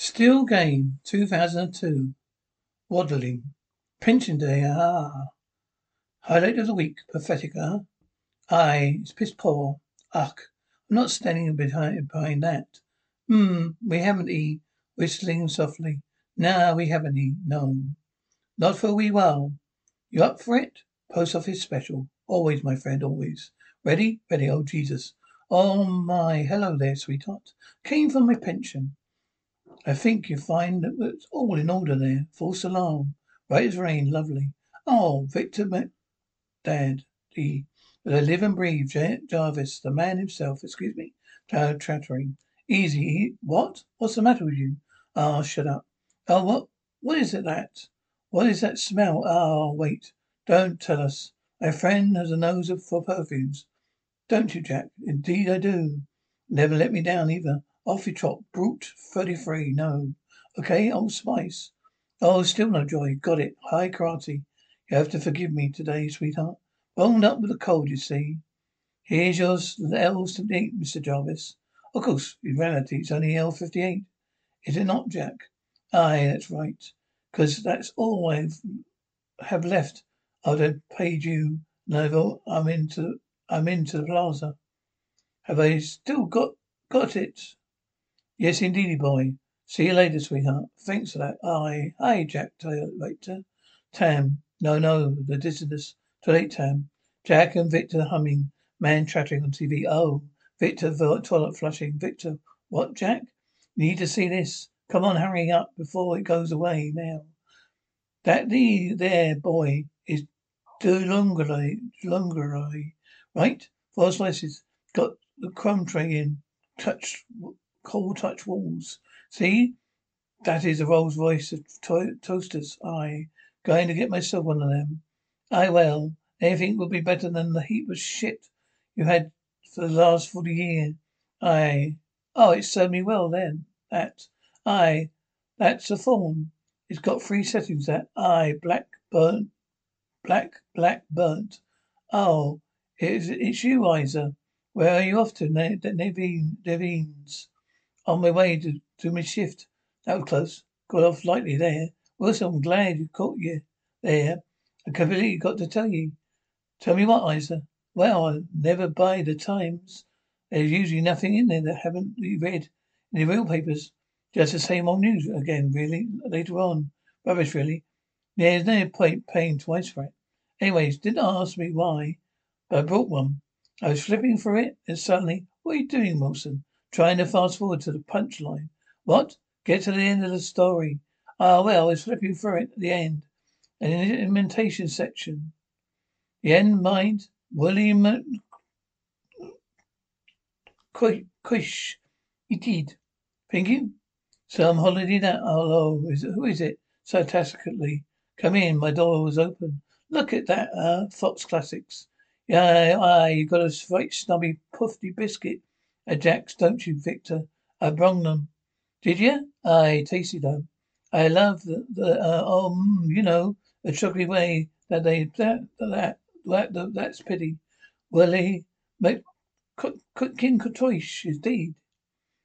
Still game, 2002. Waddling. Pension day, ah. Highlight of the week, pathetic, ah. Aye, it's piss poor. Ugh, I'm not standing behind, behind that. Hmm, we haven't he, whistling softly. Nah, we haven't he, no. Not for wee while. You up for it? Post office special. Always, my friend, always. Ready? Ready, oh Jesus. Oh my, hello there, sweetheart. Came from my pension. I think you find that it's all in order there. False alarm. Right rain, lovely. Oh, Victor Mc... Dad. D. But I live and breathe. J- Jarvis, the man himself, excuse me. Child chattering. Easy. What? What's the matter with you? Ah, shut up. Oh, what? What is it that? What is that smell? Ah, wait. Don't tell us. My friend has a nose for perfumes. Don't you, Jack? Indeed I do. Never let me down either. Off you trot. Brut 33. No. Okay, Old Spice. Oh, still no joy. Got it. Hai, karate. You have to forgive me today, sweetheart. Wound up with a cold, you see. Here's your L78, Mr. Jarvis. Of course, in reality, it's only L58. Is it not, Jack? Aye, that's right. Because that's all I have left. I'd have paid you. No, I'm into, I'm into the plaza. Have I still got, got it? Yes, indeedy, boy. See you later, sweetheart. Thanks for that. Aye. Hi, Jack Victor. Tam. No, no, the dizziness. Too late, Tam. Jack and Victor humming. Man chattering on TV. Oh. Victor, the toilet flushing. Victor. What, Jack? You need to see this. Come on, hurry up before it goes away now. That the there boy is DeLongray, DeLongray, right? Four slices. Got the crumb tray in. Touch cold touch walls. See? That is a Rolls Royce of to- toasters. I going to get myself one of them. I well, anything would be better than the heap of shit you had for the last forty year. I oh, it served me well then. That I that's a thorn. It's got three settings. That I black burnt, black black burnt. Oh, it's it's you, Isa. Where are you off to? Navid, Navid's. On my way to, to my shift. That was close. Got off lightly there. Winston, I'm glad you caught you there. I completely got to tell you. Tell me what, Isa? Well, I never buy the Times. There's usually nothing in there that haven't read in the real papers. Just the same old news again, really, later on. Rubbish, really. There's no point paying twice for it. Anyways, didn't ask me why, but I brought one. I was flipping through it, and suddenly, what are you doing, Winston? Trying to fast forward to the punchline. What? Get to the end of the story. Ah, well, I was flipping through it at the end. The implementation section. The end, mind? William Quish. He did. You. Some holiday now. Oh, is it, who is it? Sarcastically. Come in. My door was open. Look at that, uh, Fox Classics. Yeah, aye, you got a right snubby, puffy biscuit Jack's, don't you, Victor? I brung them. Did you? I tasted them. I love the, the uh, oh, mm, you know, the chocolatey way that they, that, that, that, that that's pity. Well, he, make, King Kotoish is deed.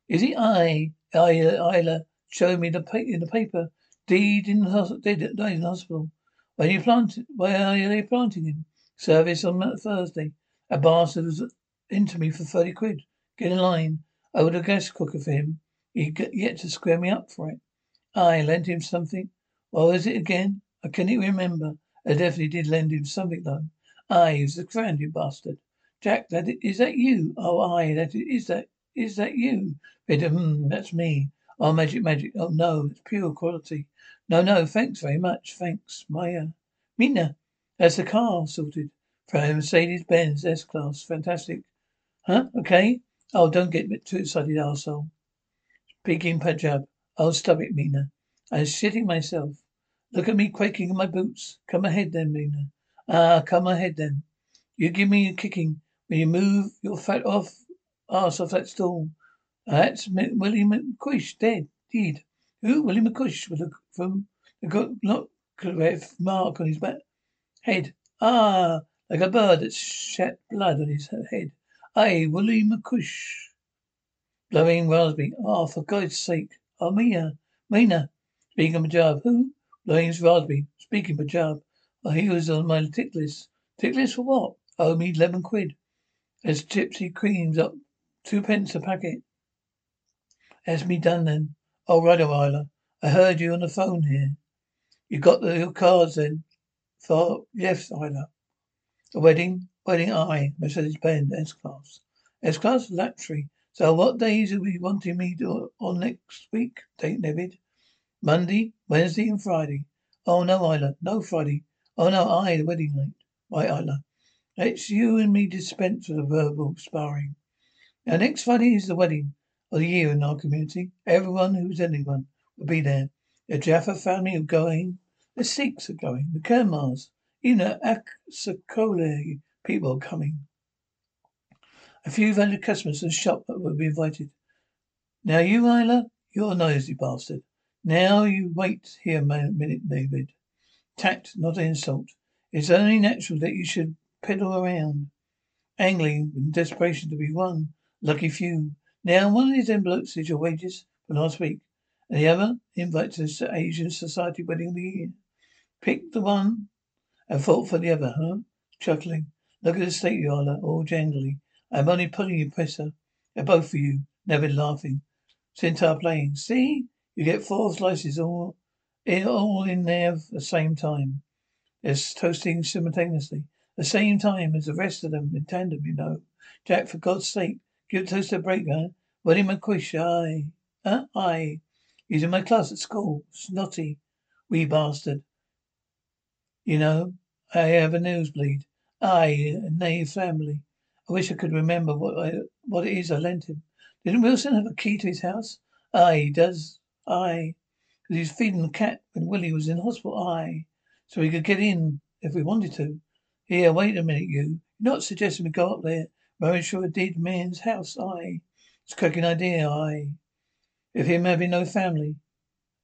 Is he? I, Isla, showed me the pa- in the paper. Deed in the dead, died in hospital. When you planted, where are they planting him? Service on Thursday. A bastard was into me for thirty quid. Get in line. I would have gas cooker for him. He yet to square me up for it. I lent him something. What was it again? I can't remember. I definitely did lend him something though. Was a grand you bastard. Jack, that is that you? Oh, aye, that is that is that you? Peter, hmm, that's me. Oh, magic, magic. Oh no, it's pure quality. No, no, thanks very much. Thanks, Maya. Meena, that's the car sorted. A Mercedes Benz S Class. Fantastic. Huh? Okay. Oh, don't get too excited, arsehole. Speaking Punjab. Oh, stop it, Meena. I'm shitting myself. Look at me quaking in my boots. Come ahead then, Meena. Ah, come ahead then. You give me a kicking when you move your fat off ass off that stool. That's Willie McCuish, dead. Deed. Who? Willie McCuish with a, from a got not correct mark on his back head. Ah, like a bird that's shed blood on his head. Aye, Willie McCuish. Blowing raspberry. Oh, for God's sake. Oh, Mia. Uh, Meena, speaking Punjab. Who? Name's Raspberry. Speaking Punjab. Oh, he was on my tick list. Tick list for what? Oh, me eleven quid. There's gypsy creams up two pence a packet. That's me done then. Oh, right, oh, Isla. I heard you on the phone here. You got the, your cards then? For yes, Isla. The wedding? Wedding I. Mercedes Benz S-Class. S-Class? Luxury. So what days are we wanting me to on next week, Date David? Monday, Wednesday and Friday. Oh no, Isla. No Friday. Oh no, I, the wedding night. Right, Isla. Let's you and me dispense with the verbal sparring. Now next Friday is the wedding of the year in our community. Everyone who's anyone will be there. The Jaffa family are going. The Sikhs are going. The Kumars. Even the Aksakole people are coming. A few valued customers of the shop will be invited. Now you, Isla, you're a nosy bastard. Now you wait here a minute, David. Tact, not insult. It's only natural that you should peddle around, angling in desperation to be one. Lucky few. Now, one of these envelopes is your wages for last week, and the other invite to the Asian Society Wedding of the Year. Pick the one and fought for the other, huh? Chuckling. Look at the state you are, all jangly. I'm only pulling you, presser. They're both for you. Never laughing. Centaur playing. See? You get four slices all in all in there at the same time. They're toasting simultaneously. The same time as the rest of them in tandem, you know. Jack, for God's sake, give toast a break, huh? Willie McQuish, aye. Huh? Aye. He's in my class at school. Snotty. Wee bastard. You know, I have a nosebleed. Aye, a knave family. I wish I could remember what I, what it is I lent him. Didn't Winston have a key to his house? Aye, he does. Aye. Because he was feeding the cat when Willie was in hospital. Aye. So we could get in if we wanted to. Here, wait a minute, you. You're not suggesting we go up there. Murray sure did man's house. Aye. It's a cracking idea. Aye. With him having no family.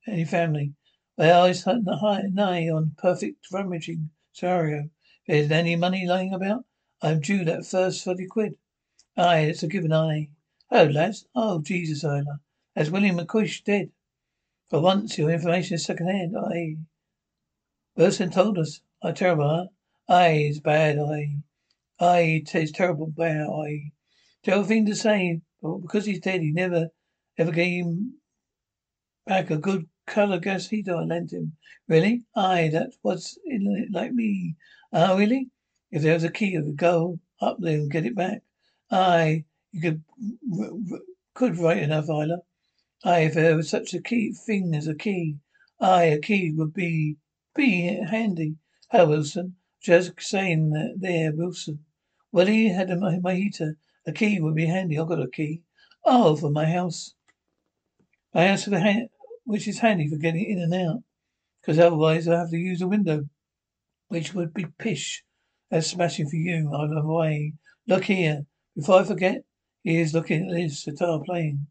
Any family. Well, it's nigh on perfect rummaging scenario. If there's any money lying about, I'm due that first thirty quid. Aye, it's a given aye. Oh, Hello, lads. Oh, Jesus, Isla. That's William McCuish dead. For once, your information is second hand. Aye. Winston told us. Oh, terrible, huh? Aye, it's bad, aye. Aye, it's terrible bad, aye. Terrible thing to say, but because he's dead, he never ever gave him back a good I lent him. Really? Aye, that was like me. Ah, uh, really? If there was a key, I could go up there and get it back. Aye, you could, could right enough, Isla. Aye, if there was such a key thing as a key. Aye, a key would be, be handy. Hello, Winston. Just saying that there, Winston. Well, he had a, my heater. A key would be handy. I've got a key. Oh, for my house. My house for the which is handy for getting in and out. Because otherwise I have to use a window, which would be pish. That's smashing for you. Out of the way. Look here. Before I forget, he is looking at this sitar playing.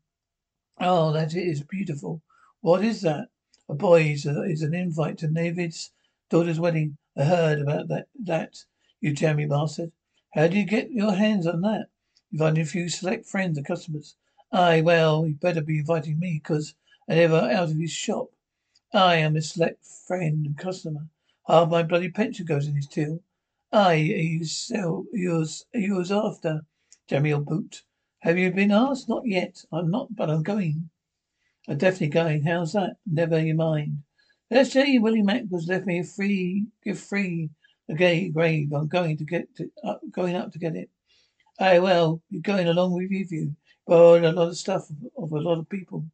Oh, that is beautiful. What is that? A boy is, a, is an invite to David's daughter's wedding. I heard about that, that, you jammy bastard. How do you get your hands on that? Inviting a few select friends and customers. Aye, well, you'd better be inviting me, cause I never out of his shop. I am a select friend and customer. Half my bloody pension goes in his till. Aye, you sell yours yours after. Jammy old boot. Have you been asked? Not yet. I'm not but I'm going. I'm definitely going. How's that? Never you mind. Let's say Willie Mack was left me a free give free a gay grave. I'm going to get to, uh, going up to get it. Aye, well, you're going along with you. Borrowed a lot of stuff of a lot of people.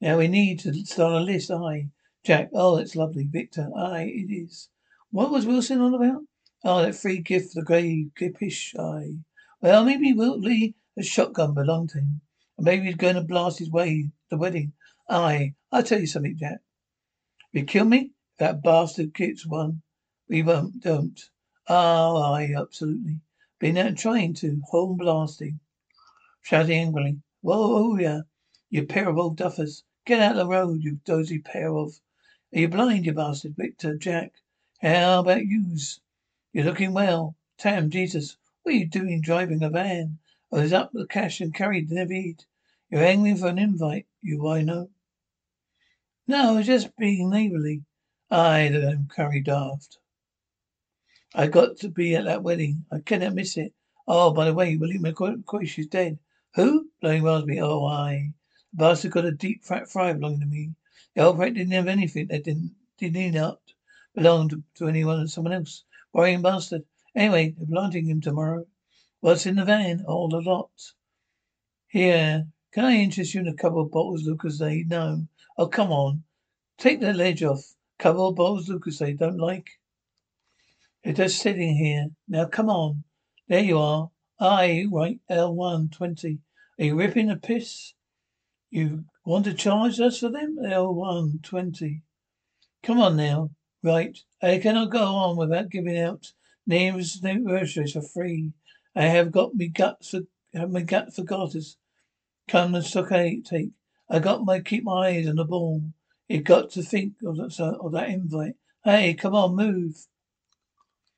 Now we need to start a list. Aye. Jack. Oh, that's lovely. Victor. Aye, it is. What was Winston on about? Oh, that free gift for the grey Gippish, aye. Well, maybe Willie, a shotgun belonged to him. And maybe he's going to blast his way the wedding. Aye, I'll tell you something, Jack. If You kill me? That bastard gets one. We won't, don't. Oh, aye, absolutely. Been out trying to. Home blasting. Shouting angrily. Whoa, oh, yeah. You pair of old duffers. Get out of the road, you dozy pair of. Are you blind, you bastard? Victor, Jack. How about yous? You're looking well. Tam, Jesus, what are you doing driving a van? I was up the cash and carried David. You're angling for an invite, you I know. No, I was just being neighbourly. I, the curry daft. I got to be at that wedding. I cannot miss it. Oh, by the way, Willie McCoy, is dead. Who? Blowing raspberry. Oh, I. The got a deep fat fry belonging to me. The old brat didn't have anything that didn't, did not belong to, to anyone, someone else. Worrying bastard. Anyway, they're planting him tomorrow. What's in the van? All the lot. Here, can I interest you in a couple of bottles, Lucas? They No. Oh, come on. Take the ledge off. Couple of bottles, Lucas. They Don't like? They're just sitting here. Now, come on. There you are. I right. L one twenty. Are you ripping a piss? You want to charge us for them? L1, 20. Come on now. Right. I cannot go on without giving out names and anniversaries for free. I have got me guts for, have my gut for garters. Come and suck a take. I got my keep my eyes on the ball. You got to think of that, of that invite. Hey, come on, move.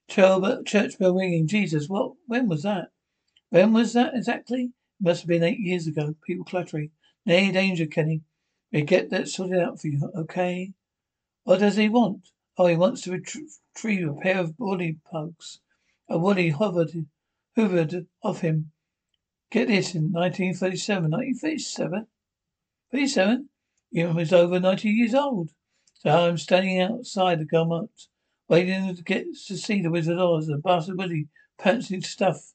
Church bell ringing. Jesus, what? When was that? When was that exactly? It must have been eight years ago. People cluttering. Nay, danger, Kenny. We get that sorted out for you, okay? What does he want? Oh, he wants to retrieve a pair of woolly pugs. A woolly hovered, hoovered off him. Get this, in 1937. 1937? 37? He was over 90 years old. So I'm standing outside the Gaumont, waiting to get to see the Wizard of Oz, and bastard Willie pantsing stuff.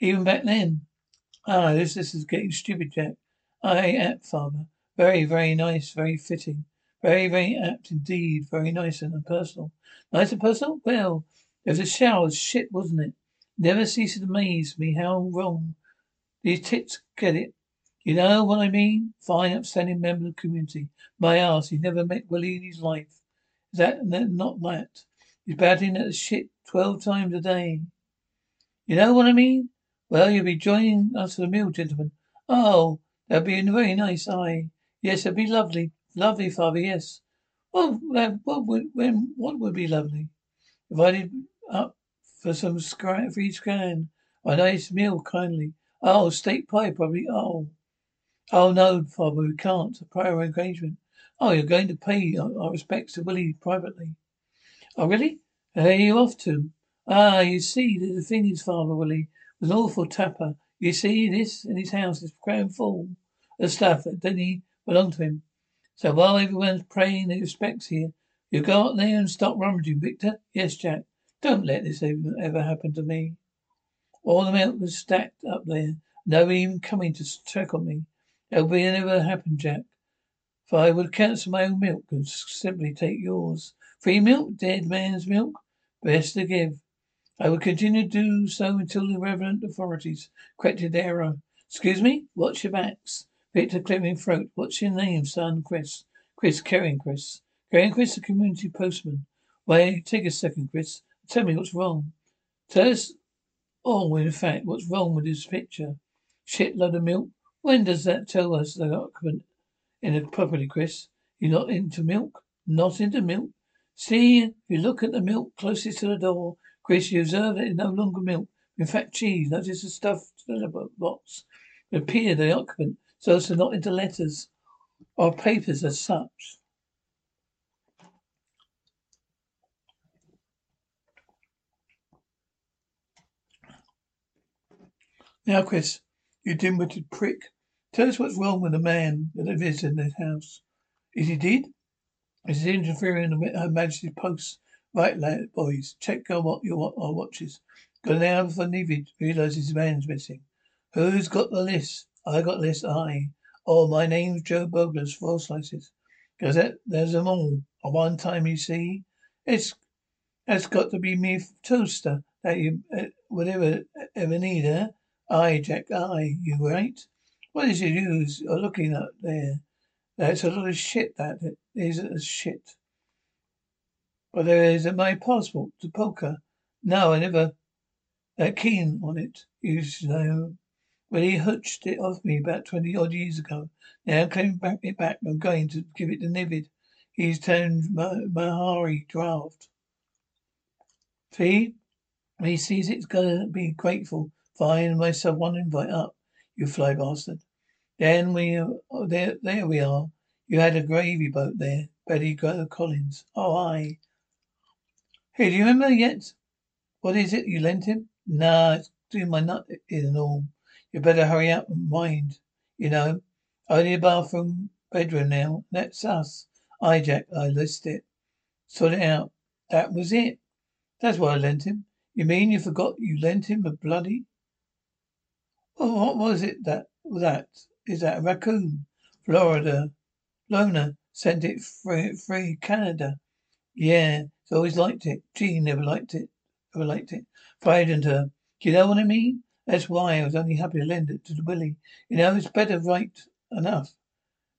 Even back then. Ah, this, this is getting stupid, Jack. I apt, father. Very, very nice, very fitting. Very, very apt indeed. Very nice and personal. Nice and personal? Well, it was a shower of shit, wasn't it? Never ceases to amaze me how wrong these tits get it. You know what I mean? Fine, upstanding member of the community. My ass, he never met Willie in his life. Is that not that? He's battling at the shit twelve times a day. You know what I mean? Well, you'll be joining us for the meal, gentlemen. Oh, that'd be very nice. Aye. Yes, it'd be lovely. Lovely, father, yes. Well, what would, when, what would be lovely? Provided up for some scran, free scran. A nice meal, kindly. Oh, steak pie, probably. Oh. Oh, no, Father, we can't. A prior engagement. Oh, you're going to pay our respects to Willie privately. Oh, really? Where are you off to? Ah, you see, the thing is, Father Willie was an awful tapper. You see, this in his house is crammed full of stuff that didn't belong to him. So while everyone's praying their respects here, you go out there and stop rummaging, Victor? Yes, Jack. Don't let this ever happen to me. All the milk was stacked up there. Nobody even coming to check on me. That'll be never happen, Jack. For I would cancel my own milk and simply take yours. Free milk? Dead man's milk? Best to give. I will continue to do so until the relevant authorities corrected their error. Excuse me? What's your backs? Victor clearing throat. What's your name, son? Chris. Chris, Karen Chris. Karen Chris, the community postman. Wait, take a second, Chris. Tell me what's wrong. Tell us all, in fact, what's wrong with this picture. Shitload of milk. When does that tell us the occupant in a property, Chris? You're not into milk? Not into milk? See, if you look at the milk closest to the door, Chris, you observe that it's no longer milk. In fact, cheese. Notice the stuffed box. It appear the occupant so as not into letters or papers as such. Now, Chris, you dim-witted prick, tell us what's wrong with the man that lives in this house. Is he dead? Is he interfering in Her Majesty's posts? Right, lad, boys, check our, what, your, our watches. Go down for Navid, realise his man's missing. Who's got the list? I got list, I. Oh, my name's Joe Bogler's four slices. Cause that, there's them all. At one time, you see. It's, that's got to be me toaster that you, uh, whatever, ever need, eh? Aye, Jack, aye, you right? What is it you are looking at there? That's a lot of shit, that is a shit. But there is a my passport to poker. No, I never that keen on it. You know. Well, he hutched it off me about twenty odd years ago. Now I'm claiming back it back. I'm going to give it to Navid. He's turned Mahari draft. See? He sees it's gonna be grateful. Fine, myself one invite up. You fly bastard. Then we, oh, there, there we are. You had a gravy boat there. Betty uh, Collins. Oh, I. Hey, do you remember yet? What is it you lent him? Nah, it's doing my nut in all. You better hurry up and mind. You know, only a bathroom bedroom now. That's us. I, Jack, I list it. Sort it out. That was it. That's what I lent him. You mean you forgot you lent him a bloody? Well, what was it that that is that a raccoon? Florida. Lona sent it free, free Canada. Yeah, it's always liked it. Gee, never liked it. Never liked it. Frightened her. Do you know what I mean? That's why I was only happy to lend it to the Willie. You know, it's better right enough.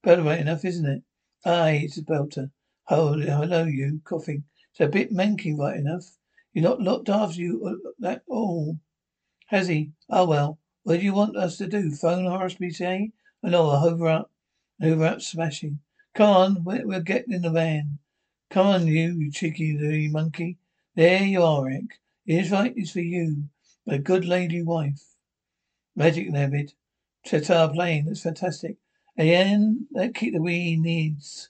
Better right enough, isn't it? Aye, it's a belter. Oh, hello, you, coughing. It's a bit manky, right enough. You not looked after you uh, that all. Has he? Oh, well. What do you want us to do? Phone Horace say? Oh, no, I'll hover up. Hoover up smashing. Come on, we're, we're getting in the van. Come on, you, you cheeky little monkey. There you are, Rick. It's right, it's for you. A good lady wife. Magic Navid. Tatar plane, that's fantastic. And that keep the wee needs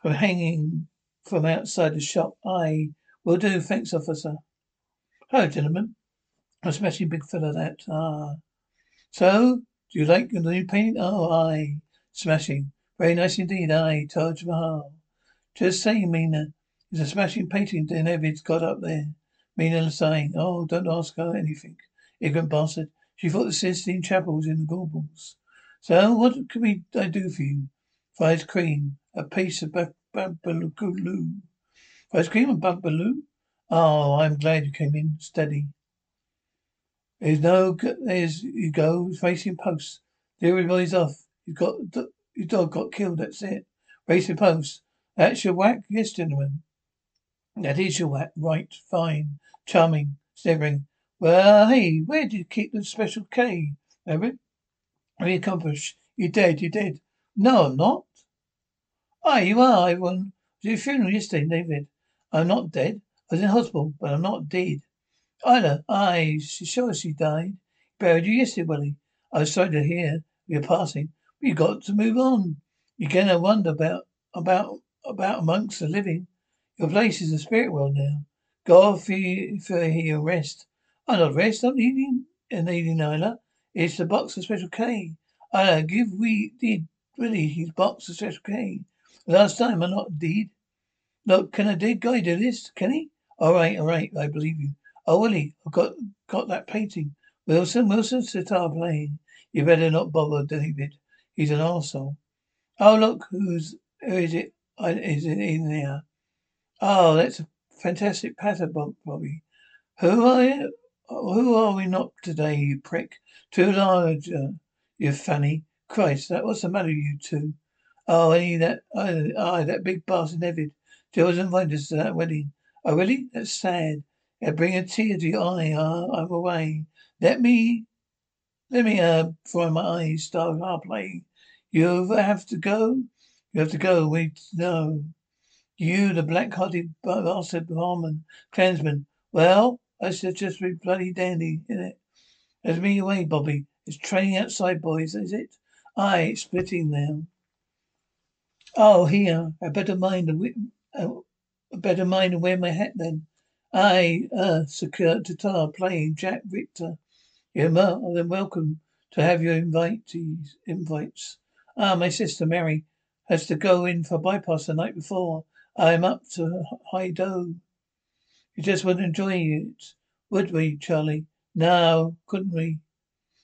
from hanging from outside the shop. I will do, thanks, officer. Hello, gentlemen. A smashing big fellow that. Ah. So, do you like the new paint? Oh, aye. Smashing. Very nice indeed, aye. Taj Mahal. Just saying, Meena. Uh, it's a smashing painting David's got up there. Meena sighing. Oh, don't ask her anything. Ignorant bastard. She thought the Sistine Chapel was in the Gorbals. So, what can we I do for you? Fried cream, a piece of babaloo. Fried cream and babaloo? Oh, I'm glad you came in. Steady. There's no, there's, you go, facing posts. Everybody's off. You got, your dog got killed, that's it. Racing posts. That's your whack? Yes, gentlemen. That is your whack. Right, fine. Charming. Staggering. Well, hey, where did you keep the special K, Everett? Very accomplished. You're dead, you're dead. No, I'm not. Aye, you are, everyone. Was your funeral yesterday, David? I'm not dead. I was in hospital, but I'm not dead. Ida, aye, she sure she died. Buried you yesterday, Willie. I was sorry to hear you're passing, you got to move on. You're gonna wonder about about about amongst the living. Your place is the spirit world now. God for, for your rest. I'm not rest. I'm eating and eating Nyla. It's the box of Special K. I give we did really his box of Special K. Last time I not did. Look, can a dead guy do this? Can he? All right, all right. I believe you. Oh, Willie, I've got got that painting. Winston, Winston, sitar playing. You better not bother David. He's an arsehole. Oh, look, who's who is it? Is it in there? Oh, that's a fantastic pattern, Bobby. Who are you? Who are we not today, you prick? Too large, uh, you fanny. Christ, that what's the matter you two? Oh, any that, oh, oh, that big bastard Navid. Jill's invited us to that wedding. Oh, really? That's sad. It bring a tear to your eye. Uh, I'm away. Let me, let me, uh, dry my eyes. Start our play. You have to go. You have to go. We know. You, the black-hearted bastard barman, clansman. Well, I should just be bloody dandy, innit? There's me away, Bobby. It's training outside, boys, is it? Aye, it's splitting now. Oh, here. I better mind and uh, better mind and wear my hat then. Aye, uh, secure Tatar playing Jack Victor. You're more welcome to have your invitees, invites. Ah, my sister Mary has to go in for bypass the night before. I'm up to high dough. You just wouldn't enjoy it, would we, Charlie? No, couldn't we?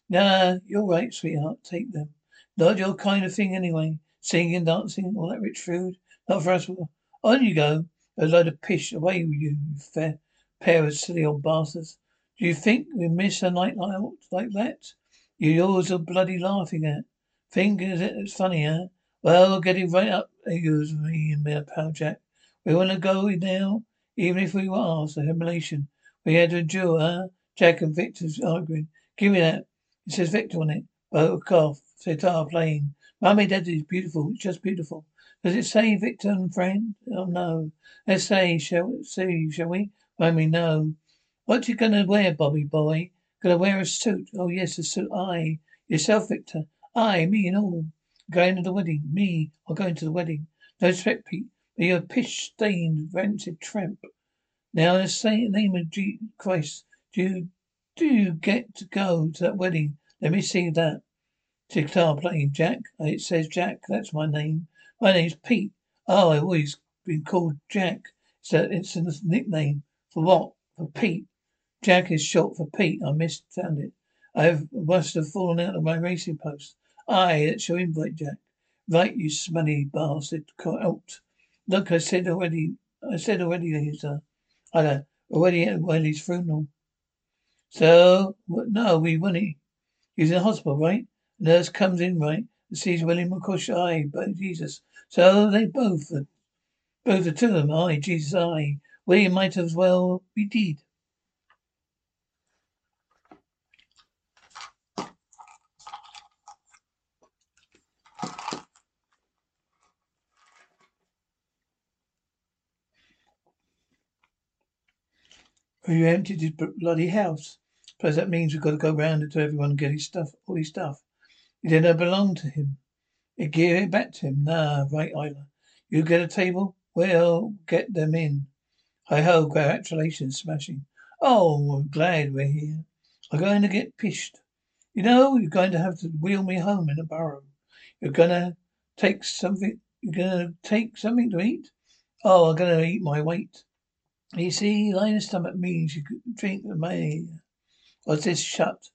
Nah, you're right, sweetheart. Take them. Not your kind of thing anyway. Singing, dancing, all that rich food. Not for us. On you go. A load of pish. Away with you, you fair pair of silly old bastards. Do you think we miss a night like that? You're always are bloody laughing at. Think it's funny, huh? Well, get it right up, goes me and my pal Jack. We want to go now, even if we were asked. A humiliation we had to endure, huh? Jack and Victor's arguing. Give me that. It says Victor on it. Both off. Sitar playing. Mummy, is beautiful. It's just beautiful. Does it say Victor and friend? Oh no. Let's say, shall we? See, shall we? Mummy, no. What you gonna wear, Bobby boy? Gonna wear a suit? Oh yes, a suit. I. Yourself, Victor. I, me and all. Going to the wedding. Me. I'm going to the wedding. No respect, Pete. But you're a pish stained, rancid tramp. Now, in the name of Jesus Christ, do you, do you get to go to that wedding? Let me see that. Guitar playing Jack. Uh, it says Jack. That's my name. My name's Pete. Oh, I've always been called Jack. So it's a nickname. For what? For Pete. Jack is short for Pete. I misfound it. I must have fallen out of my racing post. Aye, that's your invite, Jack. Right, you smelly bastard. Out. Look, I said already. I said already, that he's uh, I don't already at Wiley's funeral. So, no, we it. He's in hospital, right? Nurse comes in, right? And sees William McCush. Aye, but Jesus. So they both, both the two of them. Aye, Jesus, aye. William might as well be dead. You emptied his bloody house. Suppose that means we've got to go round to everyone and get his stuff, all his stuff. It didn't belong to him. It give it back to him. Nah, right, Isla. You get a table? Well, get them in. Hi ho, congratulations, smashing. Oh, I'm glad we're here. I'm going to get pished. You know, you're going to have to wheel me home in a burro. You're gonna take something, you're gonna take something to eat? Oh, I'm gonna eat my weight. You see, lying stomach means you could drink the money. What's this shut?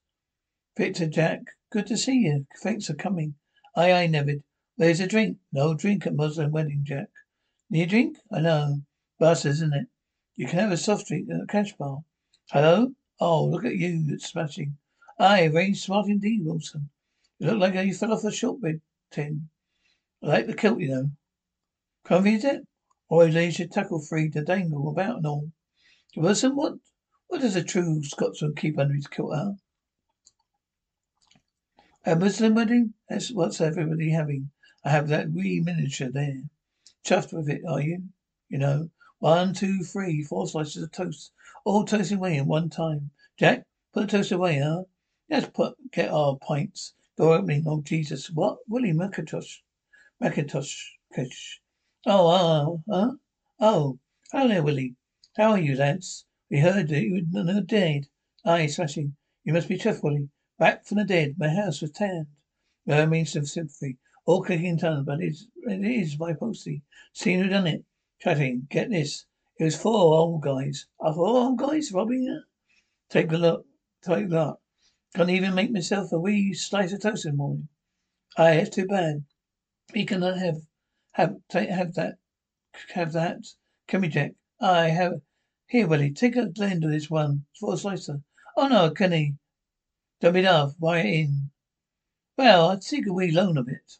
Victor Jack, good to see you. Thanks for coming. Aye, aye, Navid. Where's a drink? No drink at Muslim wedding, Jack. Need a drink? I know. Busters, isn't it? You can have a soft drink at a cash bar. Hello? Oh, look at you. It's smashing. Aye, very smart indeed, Winston. You look like you fell off a shortbread tin. I like the kilt, you know. Is it? Always your tackle free to dangle about and all. Winston, what what does a true Scotsman keep under his kilt, huh? A Muslim wedding? That's what's everybody having. I have that wee miniature there. Chuffed with it, are you? You know. One, two, three, four slices of toast. All toasting away in one time. Jack, put the toast away, huh? Let's put get our pints. Door opening. Oh Jesus. What? Willie McIntosh. McIntosh. Oh, uh, huh? Oh, hello, Willie. How are you, lads? We heard that you were dead. Aye, smashing. You must be tough, Willie. Back from the dead. My house was tanned. No means of sympathy. All clicking tongue, but it's, it is my postie. Seen who done it. Chatting. Get this. It was four old guys. Are four old guys robbing her? Take a look. Take a look. Can't even make myself a wee slice of toast in the morning. Aye, it's too bad. We cannot have have take, have that have that. Can we, Jack? I have here, Willie, take a blend of this one for a slicer. Oh no, can he? Don't be daft, it in. Well, I'd take a wee loan of it.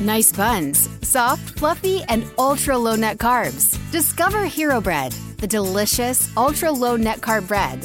Nice buns, soft, fluffy, and ultra low net carbs. Discover Hero Bread, the delicious ultra low net carb bread